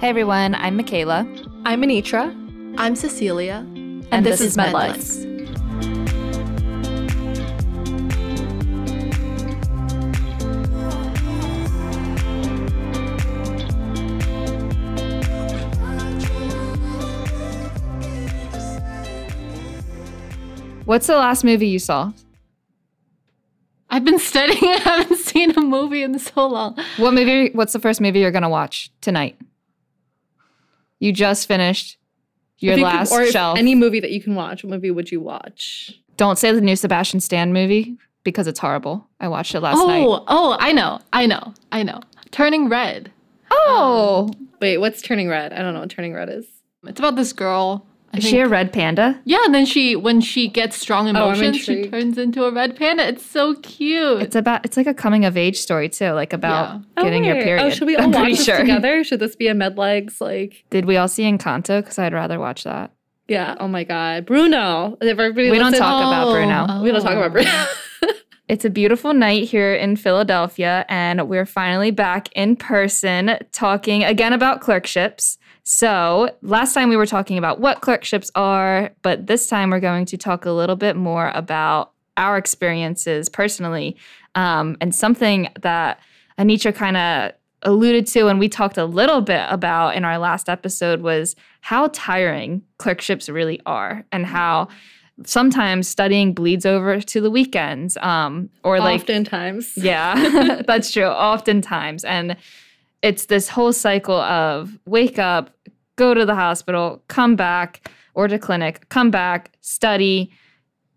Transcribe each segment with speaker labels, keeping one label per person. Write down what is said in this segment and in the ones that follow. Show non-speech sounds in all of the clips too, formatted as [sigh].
Speaker 1: Hey everyone, I'm Michaela.
Speaker 2: I'm Anitra.
Speaker 3: I'm Cecilia.
Speaker 1: And, and this, this, is MedLegs. What's the last movie you saw?
Speaker 2: I've been studying. [laughs] I haven't seen a movie in so long.
Speaker 1: What movie? What's the first movie you're gonna watch tonight? You just finished your
Speaker 3: you
Speaker 1: last
Speaker 3: could, or
Speaker 1: shelf.
Speaker 3: Any movie that you can watch. What movie would you watch?
Speaker 1: Don't say the new Sebastian Stan movie because it's horrible. I watched it last
Speaker 2: oh,
Speaker 1: night.
Speaker 2: Oh, oh, I know, I know, I know. Turning Red.
Speaker 1: Oh,
Speaker 3: um, wait, what's Turning Red? I don't know what Turning Red is.
Speaker 2: It's about this girl
Speaker 1: is she a red panda?
Speaker 2: Yeah, and then she when she gets strong oh, emotions, oh, she turns into a red panda. It's so cute.
Speaker 1: It's about it's like a coming of age story too, like about yeah. Oh, getting oh, your period.
Speaker 3: Oh, should we [laughs] all I'm watch this sure. together? Should this be a medlegs like
Speaker 1: Did we all see Encanto? Because I'd rather watch that.
Speaker 3: Yeah. Oh my god. Bruno.
Speaker 1: Everybody we don't talk oh, about Bruno.
Speaker 3: Oh. We don't talk about Bruno. Oh. [laughs]
Speaker 1: It's a beautiful night here in Philadelphia, and we're finally back in person talking again about clerkships. So, last time we were talking about what clerkships are, but this time we're going to talk a little bit more about our experiences personally um, and something that Anitra kind of alluded to and we talked a little bit about in our last episode was how tiring clerkships really are and how sometimes studying bleeds over to the weekends um or like
Speaker 3: oftentimes
Speaker 1: yeah [laughs] that's true oftentimes and it's this whole cycle of wake up go to the hospital come back or to clinic come back study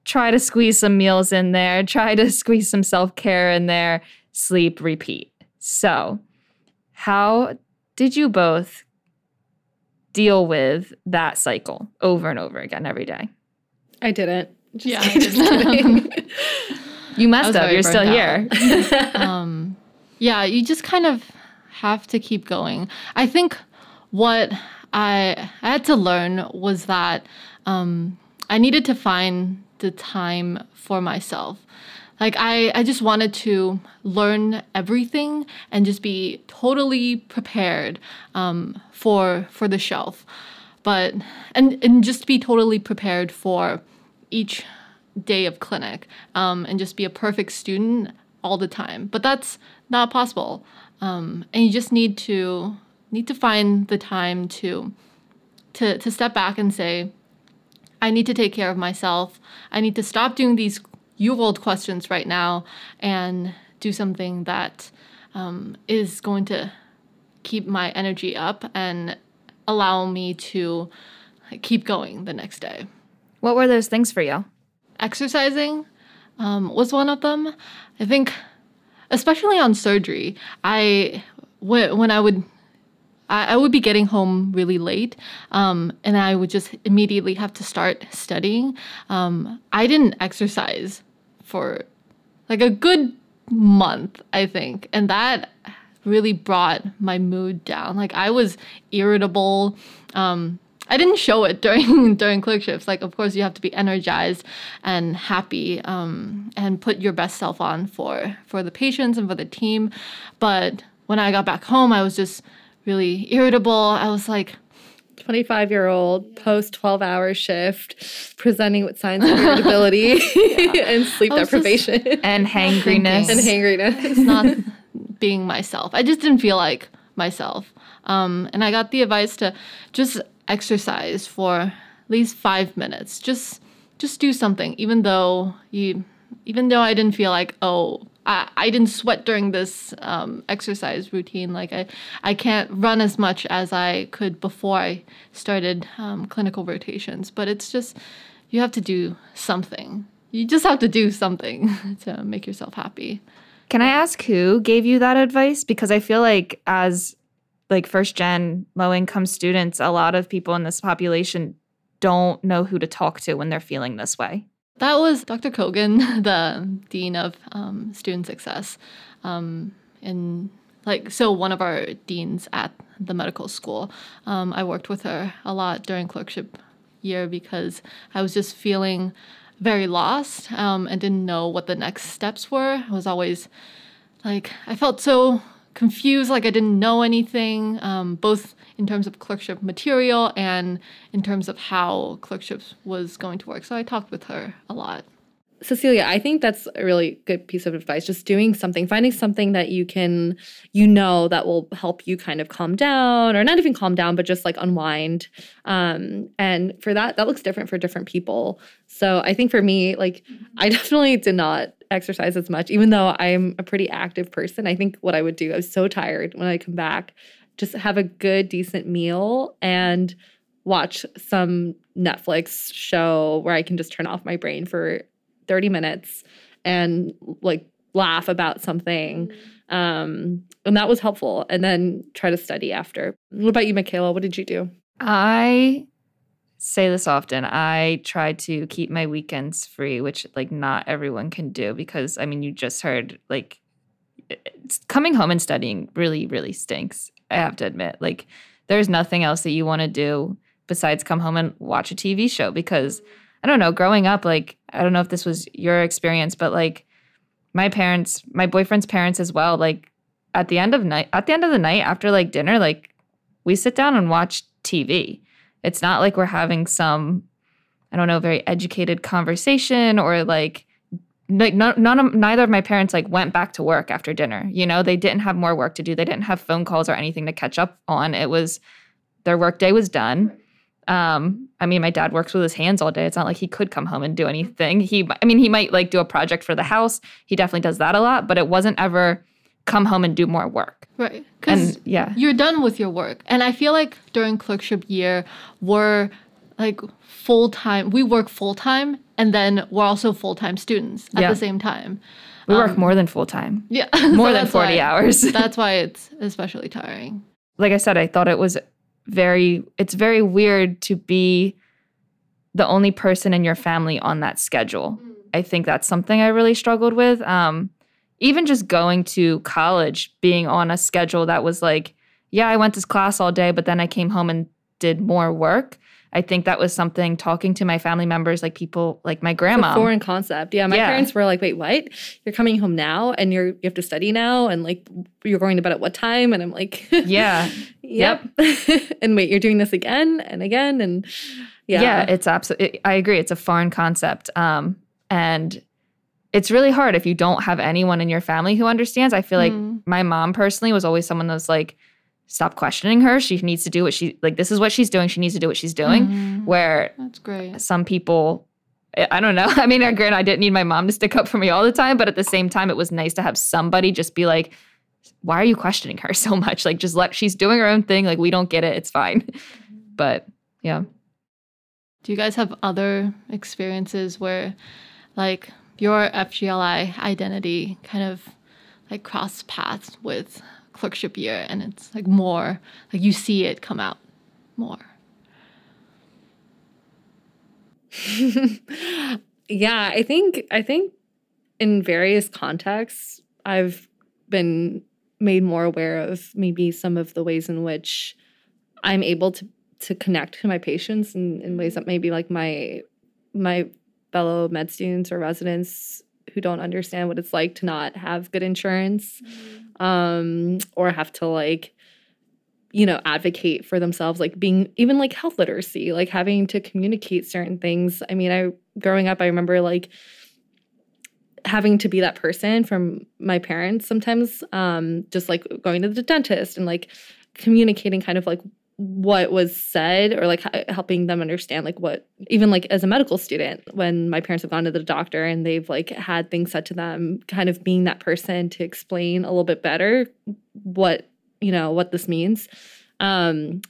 Speaker 1: try to squeeze some meals in there [laughs] try to squeeze some self-care in there sleep repeat so how did you both deal with that cycle over and over again every day
Speaker 3: I didn't.
Speaker 2: Just yeah, kidding. [laughs]
Speaker 1: you must have. You're still out. here. [laughs]
Speaker 2: um, yeah, you just kind of have to keep going. I think what I, I had to learn was that um, I needed to find the time for myself. Like I, I just wanted to learn everything and just be totally prepared um, for for the shelf, but and and just be totally prepared for each day of clinic um, and just be a perfect student all the time. But that's not possible. Um, and you just need to need to find the time to to to step back and say, I need to take care of myself. I need to stop doing these UWorld questions right now and do something that um, is going to keep my energy up and allow me to keep going the next day.
Speaker 1: What were those things for you?
Speaker 2: Exercising um, was one of them. I think, especially on surgery, I when I would I, would be getting home really late, um, and I would just immediately have to start studying. Um, I didn't exercise for like a good month, I think, and that really brought my mood down. Like I was irritable. Um, I didn't show it [laughs] during during clerkships. Like, of course, you have to be energized and happy, um, and put your best self on for for the patients and for the team. But when I got back home, I was just really irritable. I was like.
Speaker 3: 25 year old post 12 hour shift presenting with signs of irritability [laughs] [laughs] and sleep deprivation
Speaker 1: and hangriness
Speaker 3: and hangriness it's
Speaker 2: not being myself i just didn't feel like myself um, and i got the advice to just exercise for at least five minutes. Just just do something, even though you even though I didn't feel like, oh, I, I didn't sweat during this um, exercise routine. Like I, I can't run as much as I could before I started um, clinical rotations. But it's just you have to do something. You just have to do something [laughs] to make yourself happy.
Speaker 1: Can I ask who gave you that advice? Because I feel like as like first gen low income students, a lot of people in this population don't know who to talk to when they're feeling this way.
Speaker 2: That was Dr. Kogan, [laughs] the dean of um, student success, um, and like so one of our deans at the medical school. Um, I worked with her a lot during clerkship year because I was just feeling very lost um, and didn't know what the next steps were. I was always like I felt so confused, like I didn't know anything, um, both in terms of clerkship material and in terms of how clerkships was going to work. So I talked with her a lot.
Speaker 3: Cecilia, I think that's a really good piece of advice. Just doing something, finding something that you can, you know, that will help you kind of calm down, or not even calm down, but just like unwind. Um, and for that, that looks different for different people. So I think for me, like, I [laughs] definitely did not exercise as much, even though I'm a pretty active person. I think what I would do, I was so tired when I come back, just have a good, decent meal and watch some Netflix show where I can just turn off my brain for 30 minutes and like laugh about something. Um, and that was helpful. And then try to study after. What about you, Michaela? What did you do?
Speaker 1: I say this often. I try to keep my weekends free, which like not everyone can do because I mean, you just heard like coming home and studying really, really stinks. I have to admit. Like, there's nothing else that you want to do besides come home and watch a TV show because I don't know, growing up, like, I don't know if this was your experience, but like my parents, my boyfriend's parents as well, like at the end of night at the end of the night after like dinner, like we sit down and watch TV. It's not like we're having some, I don't know, very educated conversation or like like none, none of neither of my parents like went back to work after dinner you know? They didn't have more work to do. They didn't have phone calls or anything to catch up on. It was their work day was done. Um i mean my dad works with his hands all day. It's not like he could come home and do anything. He i mean he might like do a project for the house. He definitely does that a lot but it wasn't ever come home and do more work.
Speaker 2: Right. Because
Speaker 1: yeah.
Speaker 2: you're done with your work. And i feel like during clerkship year we're like full time we work full time and then we're also full time students at
Speaker 1: Yeah.
Speaker 2: the same time.
Speaker 1: We work
Speaker 2: Um,
Speaker 1: more than full time [laughs]
Speaker 2: yeah.
Speaker 1: More
Speaker 2: So
Speaker 1: than 40
Speaker 2: why-
Speaker 1: hours. [laughs]
Speaker 2: that's why it's especially tiring.
Speaker 1: Like I said, I thought it was very, it's very weird to be the only person in your family on that schedule. I think that's something I really struggled with. Um, even just going to college, being on a schedule that was like, yeah, I went to class all day, but then I came home and did more work. I think that was something talking to my family members, like people like my grandma.
Speaker 3: foreign concept. Yeah, my
Speaker 1: Yeah.
Speaker 3: parents were like, "Wait, what? You're coming home now, and you're you have to study now, and like you're going to bed at what time?" And I'm like, [laughs]
Speaker 1: yeah.
Speaker 3: yep." [laughs] and wait, you're doing this again and again, and yeah,
Speaker 1: yeah, it's absolutely i agree it's a foreign concept um and it's really hard if you don't have anyone in your family who understands i feel like
Speaker 2: Mm.
Speaker 1: my mom personally was always someone that was like stop questioning her she needs to do what she like this is what she's doing she needs to do what she's doing
Speaker 2: Mhm.
Speaker 1: where
Speaker 2: that's great
Speaker 1: some people I I don't know. [laughs] I mean, granted, I didn't need my mom to stick up for me all the time, but at the same time, it was nice to have somebody just be like, "Why are you questioning her [laughs] so much? Like, just let she's doing her own thing. Like, we don't get it. It's fine." [laughs] But yeah,
Speaker 2: Do you guys have other experiences where, like, your FGLI identity kind of like cross paths with clerkship year, and it's like more like you see it come out more? [laughs]
Speaker 3: yeah i think i think in various contexts i've been made more aware of maybe some of the ways in which i'm able to to connect to my patients in, in ways that maybe like my my fellow med students or residents who don't understand what it's like to not have good insurance um or have to like you know advocate for themselves like being even like health literacy like having to communicate certain things. I mean i growing up i remember like having to be that person from my parents sometimes um just like going to the dentist and like communicating kind of like what was said or like helping them understand like what even like as a medical student when my parents have gone to the doctor and they've like had things said to them kind of being that person to explain a little bit better what you know what this means. Um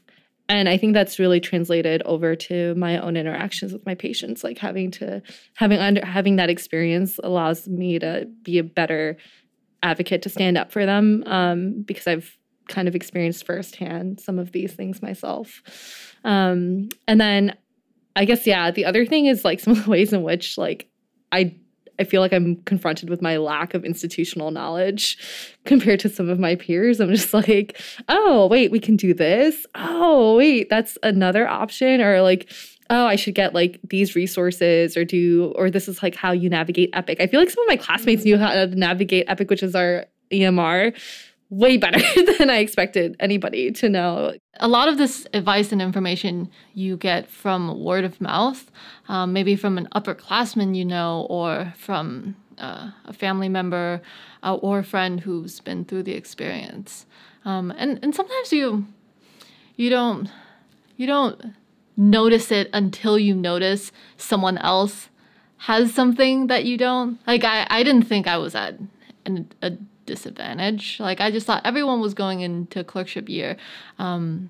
Speaker 3: and i think that's really translated over to my own interactions with my patients. Like having to having under having that experience allows me to be a better advocate to stand up for them um because i've kind of experienced firsthand some of these things myself um and then i guess yeah the other thing is like [laughs] some of the ways in which like i I feel like I'm confronted with my lack of institutional knowledge compared to some of my peers. I'm just [laughs] like, oh, wait, we can do this. Oh, wait, that's another option. Or like, oh, I should get like these resources or do, or this is like how you navigate Epic. I feel like some of my classmates knew how to navigate Epic, which is our EMR. Way better [laughs] than I expected anybody to know.
Speaker 2: A lot of this advice and information you get from word of mouth, um, maybe from an upperclassman you know, or from uh, a family member uh, or a friend who's been through the experience. Um, and and sometimes you you don't you don't notice it until you notice someone else has something that you don't. Like I I didn't think I was at an, a disadvantage. Like I just thought everyone was going into clerkship year, um,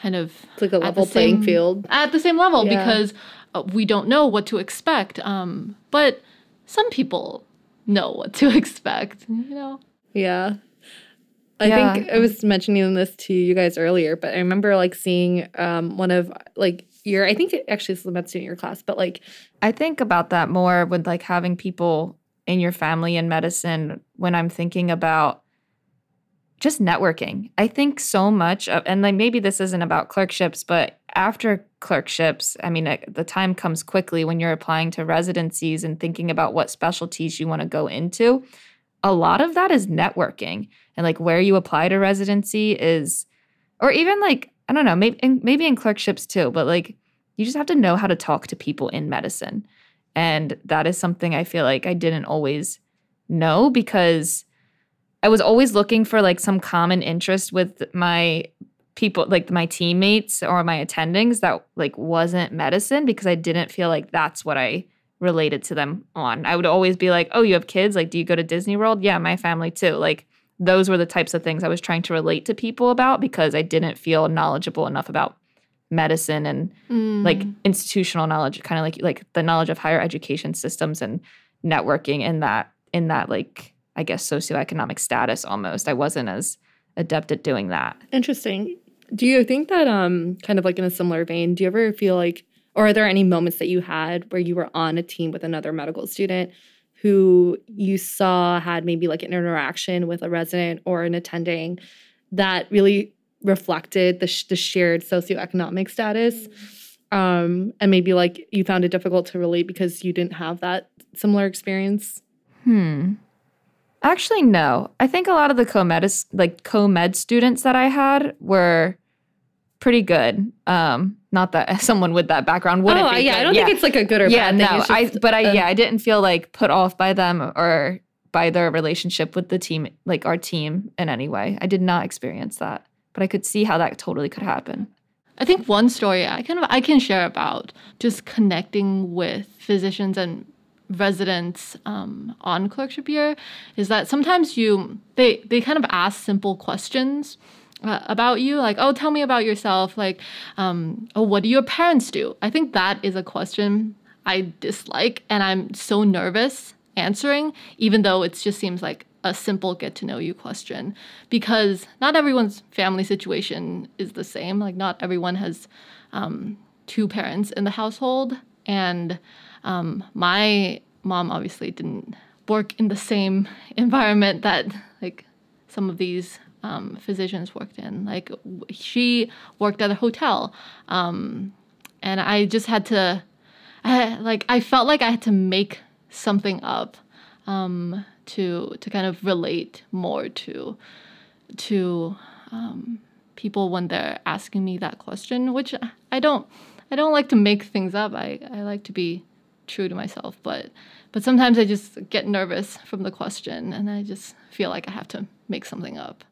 Speaker 2: kind of
Speaker 3: It's like a
Speaker 2: at the
Speaker 3: level playing
Speaker 2: same-
Speaker 3: field.
Speaker 2: at the same level
Speaker 3: Yeah.
Speaker 2: because uh, we don't know what to expect. Um, but some people know what to [laughs] expect. You know.
Speaker 3: Yeah. I
Speaker 1: Yeah.
Speaker 3: think I was mentioning this to you guys earlier, but I remember like seeing um, one of like your, I think it actually it's the med student in your class, but like,
Speaker 1: I think about that more with like having people in your family in medicine when I'm thinking about just networking. I think so much of, and like maybe this isn't about clerkships, but after clerkships, I mean, uh, the time comes quickly when you're applying to residencies and thinking about what specialties you want to go into. A lot of that is networking and like where you apply to residency is, or even like, I don't know, maybe, in, maybe in clerkships too, but like you just have to know how to talk to people in medicine. And that is something I feel like I didn't always know because I was always looking for like some common interest with my people, like my teammates or my attendings that like wasn't medicine because I didn't feel like that's what I related to them on. I would always be like, "Oh, you have kids? Like do you go to Disney World?" Yeah, my family too. Like those were the types of things I was trying to relate to people about because I didn't feel knowledgeable enough about medicine and like institutional knowledge kind of like like the knowledge of higher education systems and networking in that in that like i guess socioeconomic status almost. I wasn't as adept at doing that.
Speaker 3: Interesting. Do you think that, um, kind of like in a similar vein, do you ever feel like, or are there any moments that you had where you were on a team with another medical student who you saw had maybe like an interaction with a resident or an attending that really reflected the, sh- the shared socioeconomic status? Um, and maybe like you found it difficult to relate because you didn't have that similar experience?
Speaker 1: hmm actually no i think a lot of the co-med like co-med students that i had were pretty good um not that [laughs] someone with that background wouldn't
Speaker 3: oh,
Speaker 1: be
Speaker 3: yeah.
Speaker 1: good.
Speaker 3: I don't think it's like a good or
Speaker 1: yeah,
Speaker 3: bad
Speaker 1: no,
Speaker 3: thing. It's
Speaker 1: I but I
Speaker 3: uh,
Speaker 1: yeah, I didn't feel like put off by them or by their relationship with the team, like our team in any way. I did not experience that, but I could see how that totally could happen.
Speaker 2: I think one story I kind of I can share about just connecting with physicians and residents um, on clerkship year is that sometimes you they they kind of ask simple questions uh, about you like oh tell me about yourself like um, oh what do your parents do i think that is a question i dislike and i'm so nervous answering even though it just seems like a simple get to know you question. Because not everyone's family situation is the same. Like not everyone has um, two parents in the household. And um, my mom obviously didn't work in the same [laughs] environment that like some of these um, physicians worked in. Like she worked at a hotel, um, and I just had to, I, like I felt like I had to make something up. Um, to to kind of relate more to to um, people when they're asking me that question, which I don't I don't like to make things up. I, I like to be true to myself, but but sometimes I just get nervous from the question and I just feel like I have to make something up.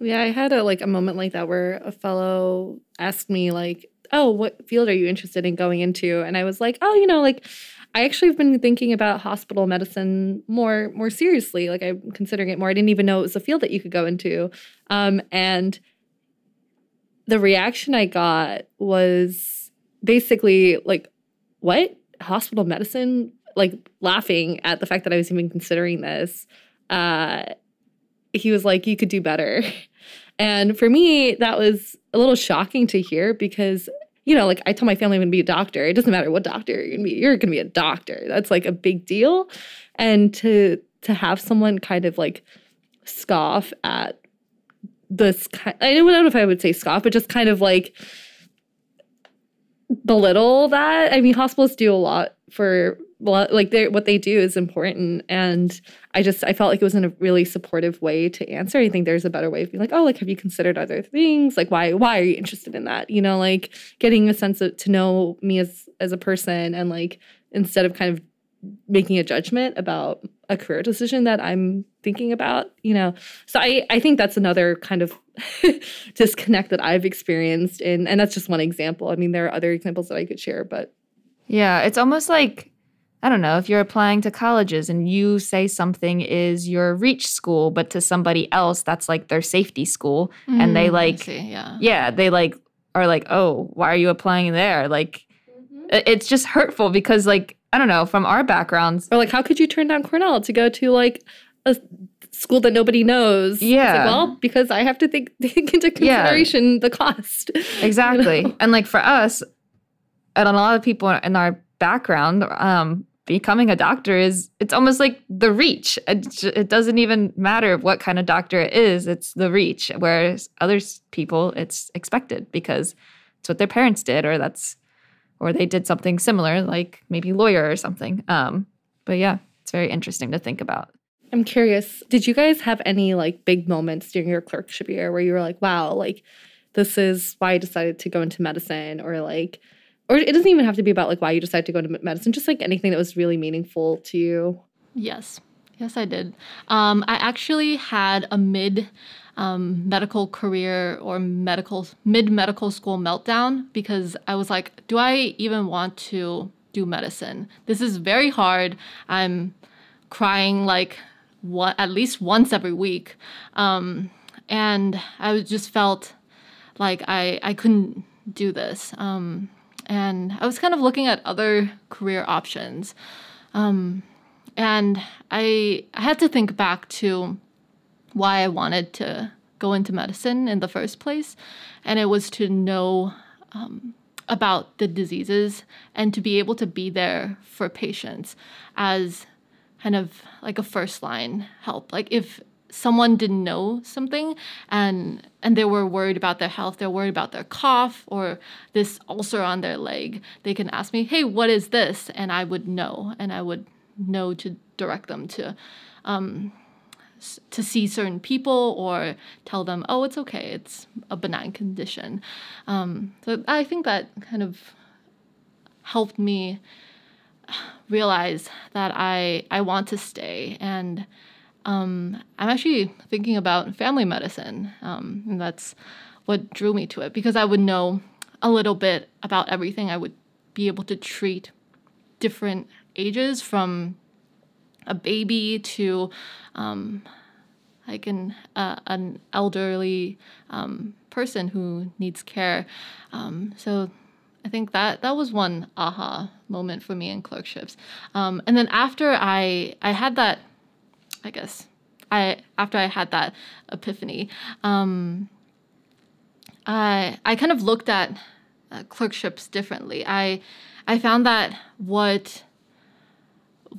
Speaker 3: Yeah, I had a like a moment like that where a fellow asked me like, "Oh, what field are you interested in going into?" And I was like, "Oh, you know, like I actually have been thinking about hospital medicine more more seriously. Like I'm considering it more. I didn't even know it was a field that you could go into." Um, and the reaction I got was basically like, "What? Hospital medicine?" Like laughing at the fact that I was even considering this. Uh, he was like, "You could do better." [laughs] And for me, that was a little shocking to hear because, you know, like I told my family I'm going to be a doctor. It doesn't matter what doctor you're going to be. You're going to be a doctor. That's like a big deal. And to to have someone kind of like scoff at this kind, I don't know if I would say scoff, but just kind of like belittle that. I mean, hospitals do a lot for like they what they do is important, and I just I felt like it was in a really supportive way to answer. I think there's a better way of being like, oh, like have you considered other things? Like why why are you interested in that? You know, like getting a sense of to know me as as a person and like instead of kind of making a judgment about a career decision that I'm thinking about, you know. So I I think that's another kind of [laughs] disconnect that I've experienced and and that's just one example. I mean, there are other examples that I could share, but
Speaker 1: yeah, it's almost like I don't know, if you're applying to colleges and you say something is your reach school, but to somebody else that's like their safety school mm, and they like
Speaker 2: see, yeah.
Speaker 1: yeah, they like are like, "Oh, why are you applying there?" Like mm-hmm. it's just hurtful because like I don't know, from our backgrounds.
Speaker 3: Or like how could you turn down Cornell to go to like a school that nobody knows?
Speaker 1: Yeah.
Speaker 3: Like, well, because I have to think, [laughs] think into consideration yeah. the cost.
Speaker 1: Exactly. [laughs] You know? And like for us, and a lot of people in our background, um, becoming a doctor is it's almost like the reach. It, it, doesn't even matter what kind of doctor it is; it's the reach. Whereas other people, it's expected because it's what their parents did, or that's or they did something similar, like maybe lawyer or something. Um, but yeah, it's very interesting to think about.
Speaker 3: I'm curious, did you guys have any like big moments during your clerkship year where you were like, wow, like this is why I decided to go into medicine or like or it doesn't even have to be about like why you decided to go into medicine, just like anything that was really meaningful to you.
Speaker 2: Yes. Yes, I did. Um, I actually had a mid um, medical career or medical mid medical school meltdown because I was like, do I even want to do medicine? This is very hard. I'm crying like what at least once every week, um, and I just felt like I I couldn't do this. Um, and I was kind of looking at other career options. Um, and I, I had to think back to why I wanted to go into medicine in the first place. And it was to know um, about the diseases and to be able to be there for patients as kind of like a first line help. Like if someone didn't know something and and they were worried about their health they're worried about their cough or this ulcer on their leg. They can ask me hey what is this? And i would know and i would know to direct them to um, to see certain people or tell them oh it's okay it's a benign condition. Um, so i think that kind of helped me realize that i i want to stay and um, I'm actually thinking about family medicine. Um, and that's what drew me to it because I would know a little bit about everything. I would be able to treat different ages from a baby to um, like an, uh, an elderly um, person who needs care. Um, so I think that that was one aha moment for me in clerkships. Um, and then after I I had that I guess I after I had that epiphany, um, I I kind of looked at uh, clerkships differently. I I found that what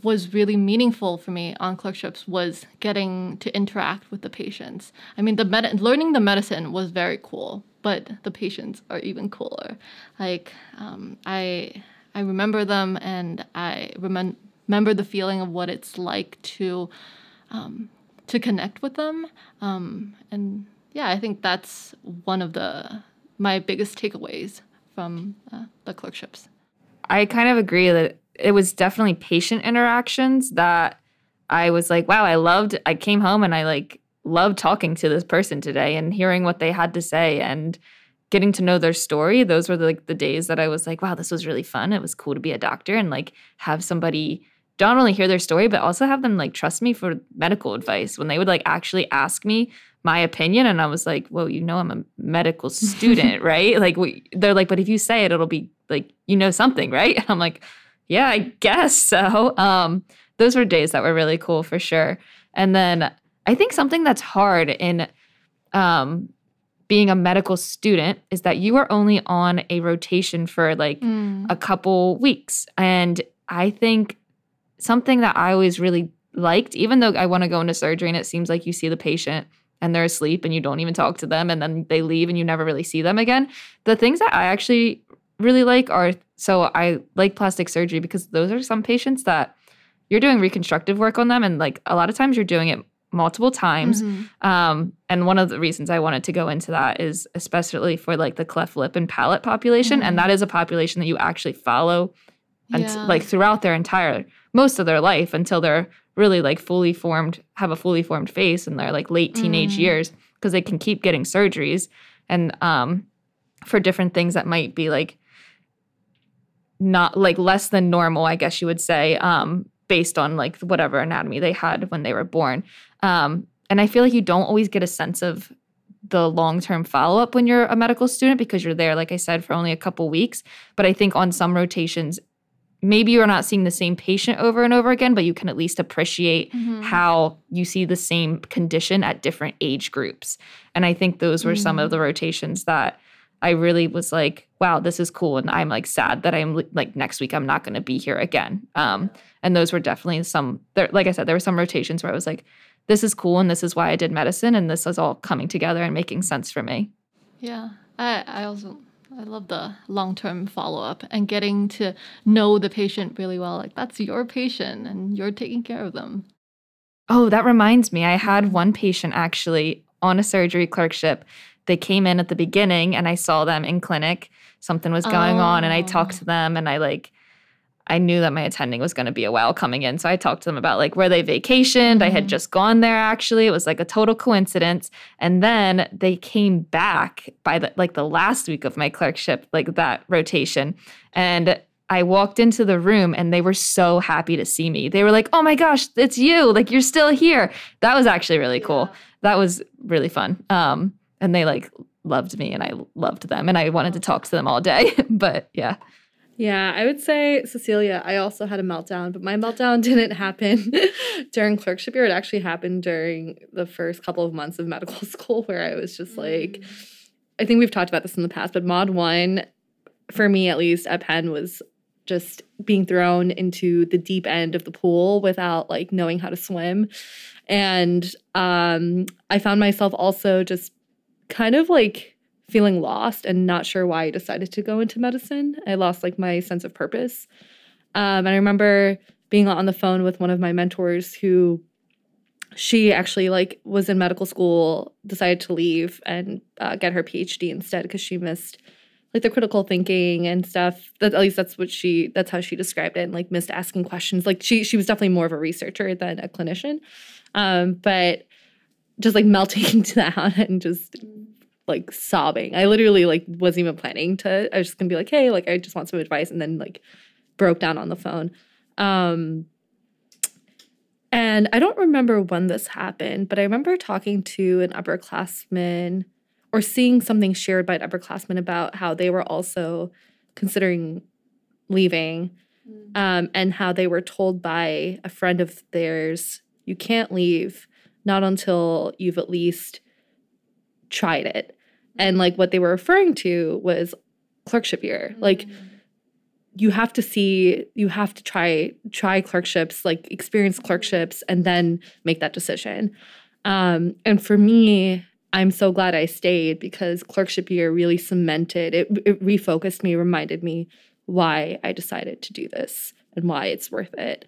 Speaker 2: was really meaningful for me on clerkships was getting to interact with the patients. I mean, the med- learning the medicine was very cool, but the patients are even cooler. Like um, I I remember them, and I remember remember the feeling of what it's like to um, to connect with them. Um, and yeah, I think that's one of the my biggest takeaways from uh, the clerkships.
Speaker 1: I kind of agree that it was definitely patient interactions that I was like, wow, I loved. I came home and I like loved talking to this person today and hearing what they had to say and getting to know their story. Those were the, like the days that I was like, wow, this was really fun. It was cool to be a doctor and like have somebody not only hear their story, but also have them like trust me for medical advice when they would like actually ask me my opinion. And I was like, well, you know, I'm a medical student, [laughs] right? Like, we, they're like, but if you say it, it'll be like, you know, something, right? And [laughs] I'm like, yeah, I guess so. Um, those were days that were really cool for sure. And then I think something that's hard in um, being a medical student is that you are only on a rotation for like mm. a couple weeks. And I think something that I always really liked, even though I want to go into surgery and it seems like you see the patient and they're asleep and you don't even talk to them and then they leave and you never really see them again. The things that I actually really like are so I like plastic surgery because those are some patients that you're doing reconstructive work on them and like a lot of times you're doing it multiple times
Speaker 2: Mhm.
Speaker 1: um, and one of the reasons i wanted to go into that is especially for like the cleft lip and palate population
Speaker 2: Mhm.
Speaker 1: and that is a population that you actually follow
Speaker 2: Yeah.
Speaker 1: like throughout their entire most of their life until they're really like fully formed have a fully formed face in their like late teenage
Speaker 2: Mm.
Speaker 1: years because they can keep getting surgeries and um for different things that might be like not like less than normal i guess you would say um based on like whatever anatomy they had when they were born um and i feel like you don't always get a sense of the long-term follow-up when you're a medical student because you're there like i said for only a couple weeks but i think on some rotations maybe you're not seeing the same patient over and over again but you can at least appreciate
Speaker 2: Mhm.
Speaker 1: how you see the same condition at different age groups. And I think those were some of the rotations that I really was like, wow, this is cool. And I'm like sad that I'm like next week I'm not going to be here again. Um, and those were definitely some there, like I said, there were some rotations where I was like, this is cool and this is why I did medicine and this is all coming together and making sense for me.
Speaker 2: Yeah, I, I also I love the long term follow up and getting to know the patient really well. Like that's your patient and you're taking care of them.
Speaker 1: Oh, that reminds me. I had one patient actually on a surgery clerkship. They came in at the beginning and I saw them in clinic. Something was going on and I talked
Speaker 2: Oh.
Speaker 1: to them and I like I knew that my attending was going to be a while coming in. So I talked to them about like where they vacationed. I had
Speaker 2: Mhm.
Speaker 1: just gone there actually. It was like a total coincidence. And then they came back by the like the last week of my clerkship, like that rotation. And I walked into the room and they were so happy to see me. They were like, "Oh my gosh, it's you. Like you're still here." That was actually really cool. That was really fun. Um and they like loved me and I loved them and I wanted to talk to them all day. [laughs] but yeah.
Speaker 3: Yeah, I would say Cecilia, I also had a meltdown, but my meltdown [laughs] didn't happen [laughs] during clerkship year. It actually happened during the first couple of months of medical [laughs] school where I was just like, I think we've talked about this in the past, but mod one, for me at least at Penn, was just being thrown into the deep end of the pool without like knowing how to swim. And um, I found myself also just kind of like feeling lost and not sure why I decided to go into medicine. I lost like my sense of purpose. Um, and I remember being on the phone with one of my mentors who she actually like was in medical school, decided to leave and uh, get her PhD instead because she missed like the critical thinking and stuff. That at least that's what she that's how she described it. And like missed asking questions. Like she she was definitely more of a researcher than a clinician. Um, but just like [laughs] melting down [laughs] and just like sobbing. I literally like wasn't even planning to. I was just gonna be like, hey, like I just want some advice, and then like broke down on the phone. Um, and I don't remember when this happened, but I remember talking to an upperclassman or seeing something shared by an upperclassman about how they were also considering leaving um, and how they were told by a friend of theirs, you can't leave not until you've at least tried it. And like what they were referring to was clerkship year. Like you have to see, you have to try try clerkships, like experience clerkships, and then make that decision. Um, and for me, I'm so glad I stayed because clerkship year really cemented it. It refocused me, reminded me why I decided to do this and why it's worth it.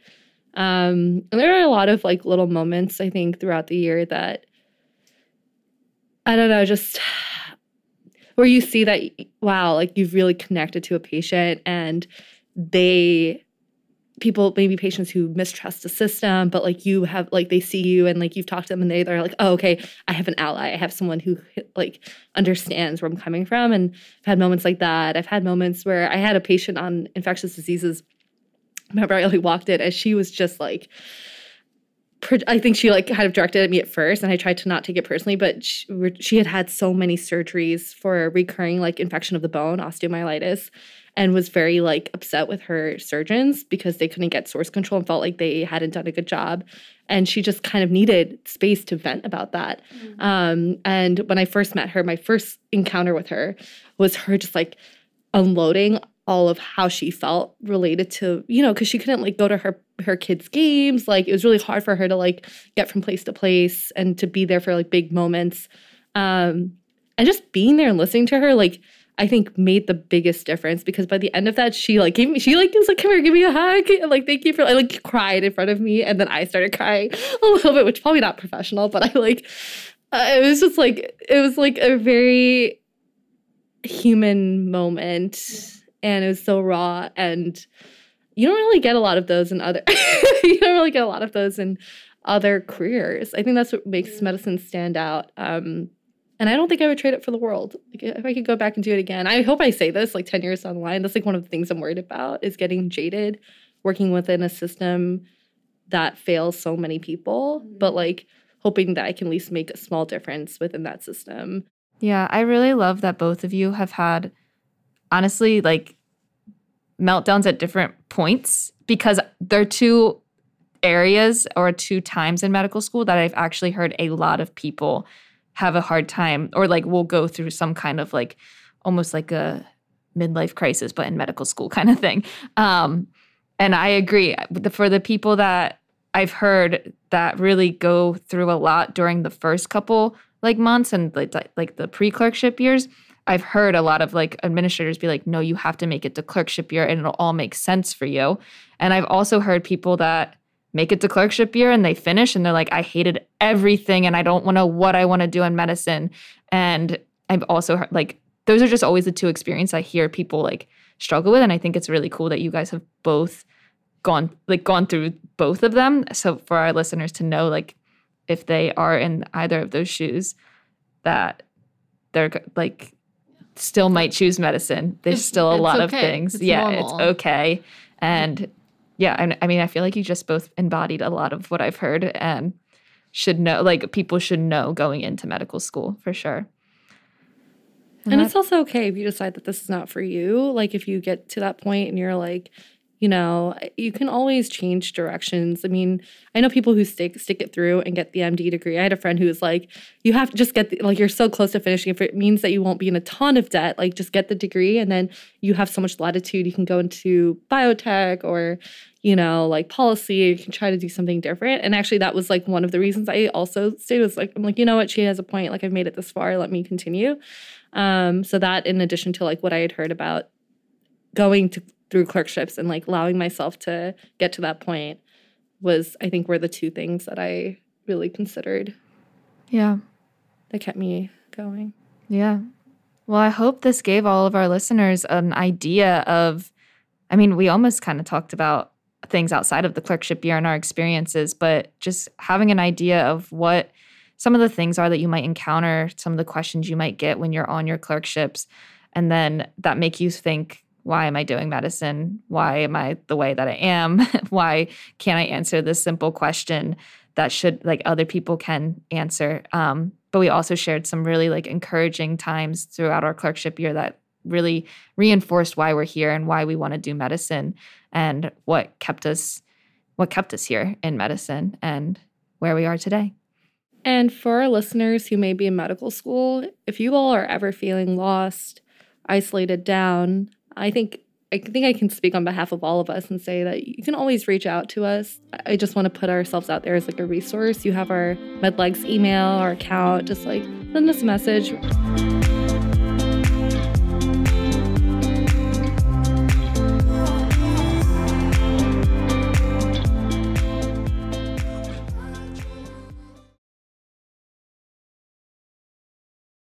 Speaker 3: Um, and there are a lot of like little moments I think throughout the year that I don't know, just where you see that wow, like you've really connected to a patient and they people maybe patients who mistrust the system but like you have like they see you and like you've talked to them and they, they're like oh okay i have an ally. I have someone who like understands where i'm coming from. And i've had moments like that. I've had moments where i had a patient on infectious diseases. Remember i like walked in and she was just like I think she like kind of directed at me at first, and I tried to not take it personally. But she, she had had so many surgeries for recurring like infection of the bone, osteomyelitis, and was very like upset with her surgeons because they couldn't get source control and felt like they hadn't done a good job. And she just kind of needed space to vent about that. Um, and when I first met her, my first encounter with her was her just like unloading all of how she felt related to you know because she couldn't like go to her her kids games like it was really hard for her to like get from place to place and to be there for like big moments um and just being there and listening to her like I think made the biggest difference because by the end of that, she like gave me, she like was like, come here, give me a hug. And, like, thank you for, I like cried in front of me. And then I started crying [laughs] a little bit, which probably not professional, but I like, uh, it was just like, it was like a very human moment. And it was so raw. And you don't really get a lot of those in other, [laughs] you don't really get a lot of those in other careers. I think that's what makes medicine stand out. Um, and I don't think I would trade it for the world. Like if I could go back and do it again, I hope I say this like 10 years down the line. That's like one of the things I'm worried about is getting jaded working within a system that fails so many people, mm-hmm. but like hoping that I can at least make a small difference within that system.
Speaker 1: Yeah, I really love that both of you have had honestly like meltdowns at different points because they're two areas or two times in medical school that I've actually heard a lot of people have a hard time or like will go through some kind of like almost like a midlife crisis but in medical school kind of thing. Um and i agree. For the people that i've heard that really go through a lot during the first couple like months and like like the pre-clerkship years i've heard a lot of like administrators be like no you have to make it to clerkship year and it'll all make sense for you and i've also heard people that make it to clerkship year and they finish and they're like, I hated everything and I don't want to know what I want to do in medicine. And I've also heard like those are just always the two experiences I hear people like struggle with. And I think it's really cool that you guys have both gone like gone through both of them. So for our listeners to know like if they are in either of those shoes, that they're like still might choose medicine. There's it's, still a lot okay. of things. It's yeah, normal. it's okay. And yeah, I, I mean, I feel like you just both embodied a lot of what I've heard and should know, like people should know going into medical school for sure.
Speaker 3: And, and it's also okay if you decide that this is not for you. Like if you get to that point and you're like, you know, you can always change directions. I mean, I know people who stick stick it through and get the MD degree. I had a friend who was like, you have to just get the, like you're so close to finishing. If it means that you won't be in a ton of debt, like just get the degree and then you have so much latitude. You can go into biotech or you know, like policy, you can try to do something different. And actually, that was like one of the reasons I also stayed was like, I'm like, you know what, she has a point. Like, I've made it this far, let me continue. Um, so that, in addition to like what I had heard about going to through clerkships and like allowing myself to get to that point, was I think were the two things that I really considered.
Speaker 1: Yeah,
Speaker 3: that kept me going.
Speaker 1: Yeah. Well, I hope this gave all of our listeners an idea of. I mean, we almost kind of talked about things outside of the clerkship year and our experiences, but just having an idea of what some of the things are that you might encounter, some of the questions you might get when you're on your clerkships, and then that make you think, why am I doing medicine? Why am I the way that I am? [laughs] why can't I answer this simple question that should like other people can answer? Um, but we also shared some really like encouraging times throughout our clerkship year that really reinforced why we're here and why we want to do medicine and what kept us what kept us here in medicine and where we are today.
Speaker 3: And for our listeners who may be in medical school, if you all are ever feeling lost, isolated down, I think I think I can speak on behalf of all of us and say that you can always reach out to us. I just want to put ourselves out there as like a resource. You have our MedLegs email, our account, just like send us a message.